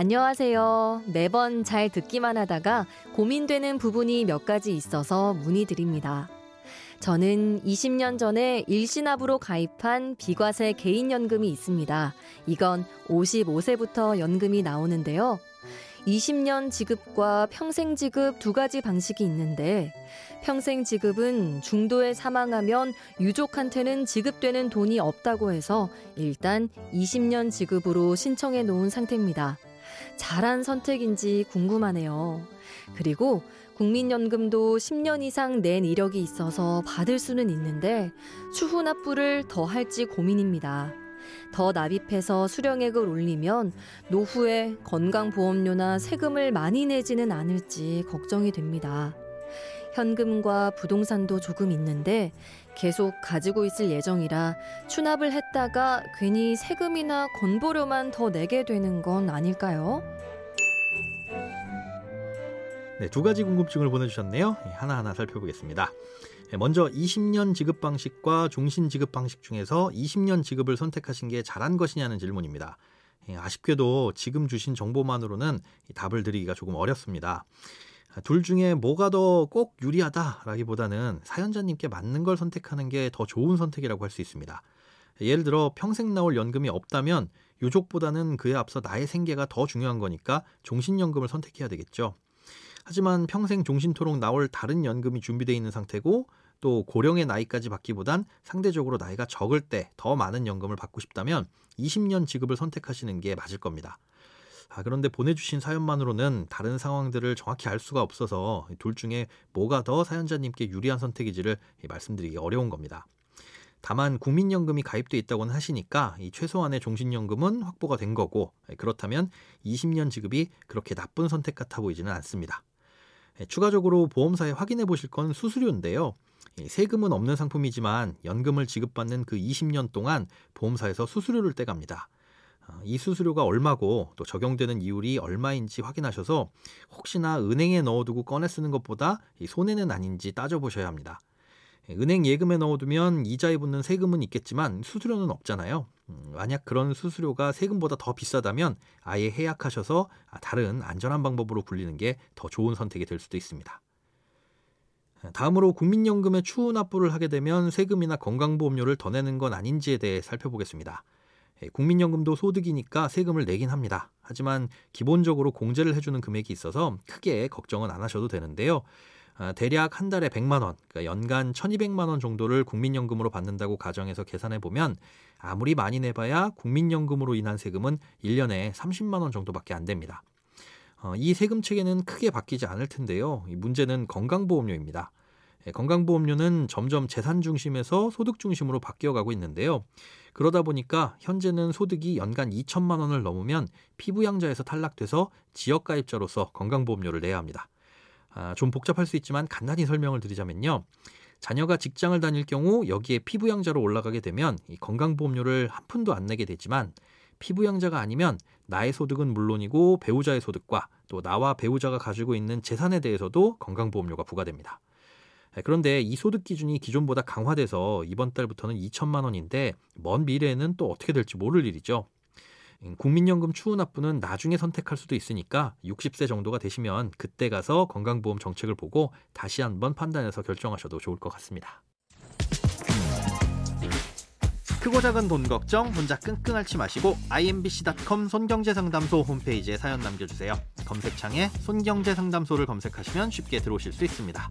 안녕하세요. 매번 잘 듣기만 하다가 고민되는 부분이 몇 가지 있어서 문의드립니다. 저는 20년 전에 일신압으로 가입한 비과세 개인연금이 있습니다. 이건 55세부터 연금이 나오는데요. 20년 지급과 평생 지급 두 가지 방식이 있는데 평생 지급은 중도에 사망하면 유족한테는 지급되는 돈이 없다고 해서 일단 20년 지급으로 신청해 놓은 상태입니다. 잘한 선택인지 궁금하네요. 그리고 국민연금도 10년 이상 낸 이력이 있어서 받을 수는 있는데 추후 납부를 더 할지 고민입니다. 더 납입해서 수령액을 올리면 노후에 건강보험료나 세금을 많이 내지는 않을지 걱정이 됩니다. 현금과 부동산도 조금 있는데 계속 가지고 있을 예정이라 추납을 했다가 괜히 세금이나 건보료만 더 내게 되는 건 아닐까요? 네, 두 가지 궁금증을 보내주셨네요. 예, 하나하나 살펴보겠습니다. 예, 먼저 20년 지급 방식과 종신 지급 방식 중에서 20년 지급을 선택하신 게 잘한 것이냐는 질문입니다. 예, 아쉽게도 지금 주신 정보만으로는 답을 드리기가 조금 어렵습니다. 둘 중에 뭐가 더 꼭 유리하다라기보다는 사연자님께 맞는 걸 선택하는 게 더 좋은 선택이라고 할 수 있습니다. 예를 들어 평생 나올 연금이 없다면 유족보다는 그에 앞서 나의 생계가 더 중요한 거니까 종신연금을 선택해야 되겠죠. 하지만 평생 종신토록 나올 다른 연금이 준비되어 있는 상태고 또 고령의 나이까지 받기보단 상대적으로 나이가 적을 때 더 많은 연금을 받고 싶다면 20년 지급을 선택하시는 게 맞을 겁니다. 아, 그런데 보내주신 사연만으로는 다른 상황들을 정확히 알 수가 없어서 둘 중에 뭐가 더 사연자님께 유리한 선택인지를 말씀드리기 어려운 겁니다. 다만 국민연금이 가입돼 있다고는 하시니까 이 최소한의 종신연금은 확보가 된 거고 그렇다면 20년 지급이 그렇게 나쁜 선택 같아 보이지는 않습니다. 추가적으로 보험사에 확인해 보실 건 수수료인데요. 세금은 없는 상품이지만 연금을 지급받는 그 20년 동안 보험사에서 수수료를 떼갑니다. 어, 이 수수료가 얼마고 또 적용되는 이율이 얼마인지 확인하셔서 혹시나 은행에 넣어두고 꺼내 쓰는 것보다 손해는 아닌지 따져보셔야 합니다. 은행 예금에 넣어두면 이자에 붙는 세금은 있겠지만 수수료는 없잖아요. 음, 만약 그런 수수료가 세금보다 더 비싸다면 아예 해약하셔서 다른 안전한 방법으로 굴리는 게 더 좋은 선택이 될 수도 있습니다. 다음으로 국민연금에 추후 납부를 하게 되면 세금이나 건강보험료를 더 내는 건 아닌지에 대해 살펴보겠습니다. 예, 국민연금도 소득이니까 세금을 내긴 합니다. 하지만 기본적으로 공제를 해주는 금액이 있어서 크게 걱정은 안 하셔도 되는데요. 아, 대략 한 달에 100만 원, 그러니까 연간 1200만 원 정도를 국민연금으로 받는다고 가정해서 계산해 보면 아무리 많이 내봐야 국민연금으로 인한 세금은 1년에 30만 원 정도밖에 안 됩니다. 어, 이 세금 체계는 크게 바뀌지 않을 텐데요. 문제는 건강보험료입니다. 예, 건강보험료는 점점 재산 중심에서 소득 중심으로 바뀌어가고 있는데요. 그러다 보니까 현재는 소득이 연간 2천만 원을 넘으면 피부양자에서 탈락돼서 지역가입자로서 건강보험료를 내야 합니다. 아, 좀 복잡할 수 있지만 간단히 설명을 드리자면요. 자녀가 직장을 다닐 경우 여기에 피부양자로 올라가게 되면 이 건강보험료를 한 푼도 안 내게 되지만 피부양자가 아니면 나의 소득은 물론이고 배우자의 소득과 또 나와 배우자가 가지고 있는 재산에 대해서도 건강보험료가 부과됩니다. 네, 그런데 이 소득 기준이 기존보다 강화돼서 이번 달부터는 2천만 원인데 먼 미래에는 또 어떻게 될지 모를 일이죠. 음, 국민연금 추후 납부는 나중에 선택할 수도 있으니까 60세 정도가 되시면 그때 가서 건강보험 정책을 보고 다시 한번 판단해서 결정하셔도 좋을 것 같습니다. 크고 작은 돈 걱정 혼자 끙끙 앓지 마시고 imbc.com 손경제상담소 홈페이지에 사연 남겨주세요. 검색창에 손경제상담소를 검색하시면 쉽게 들어오실 수 있습니다.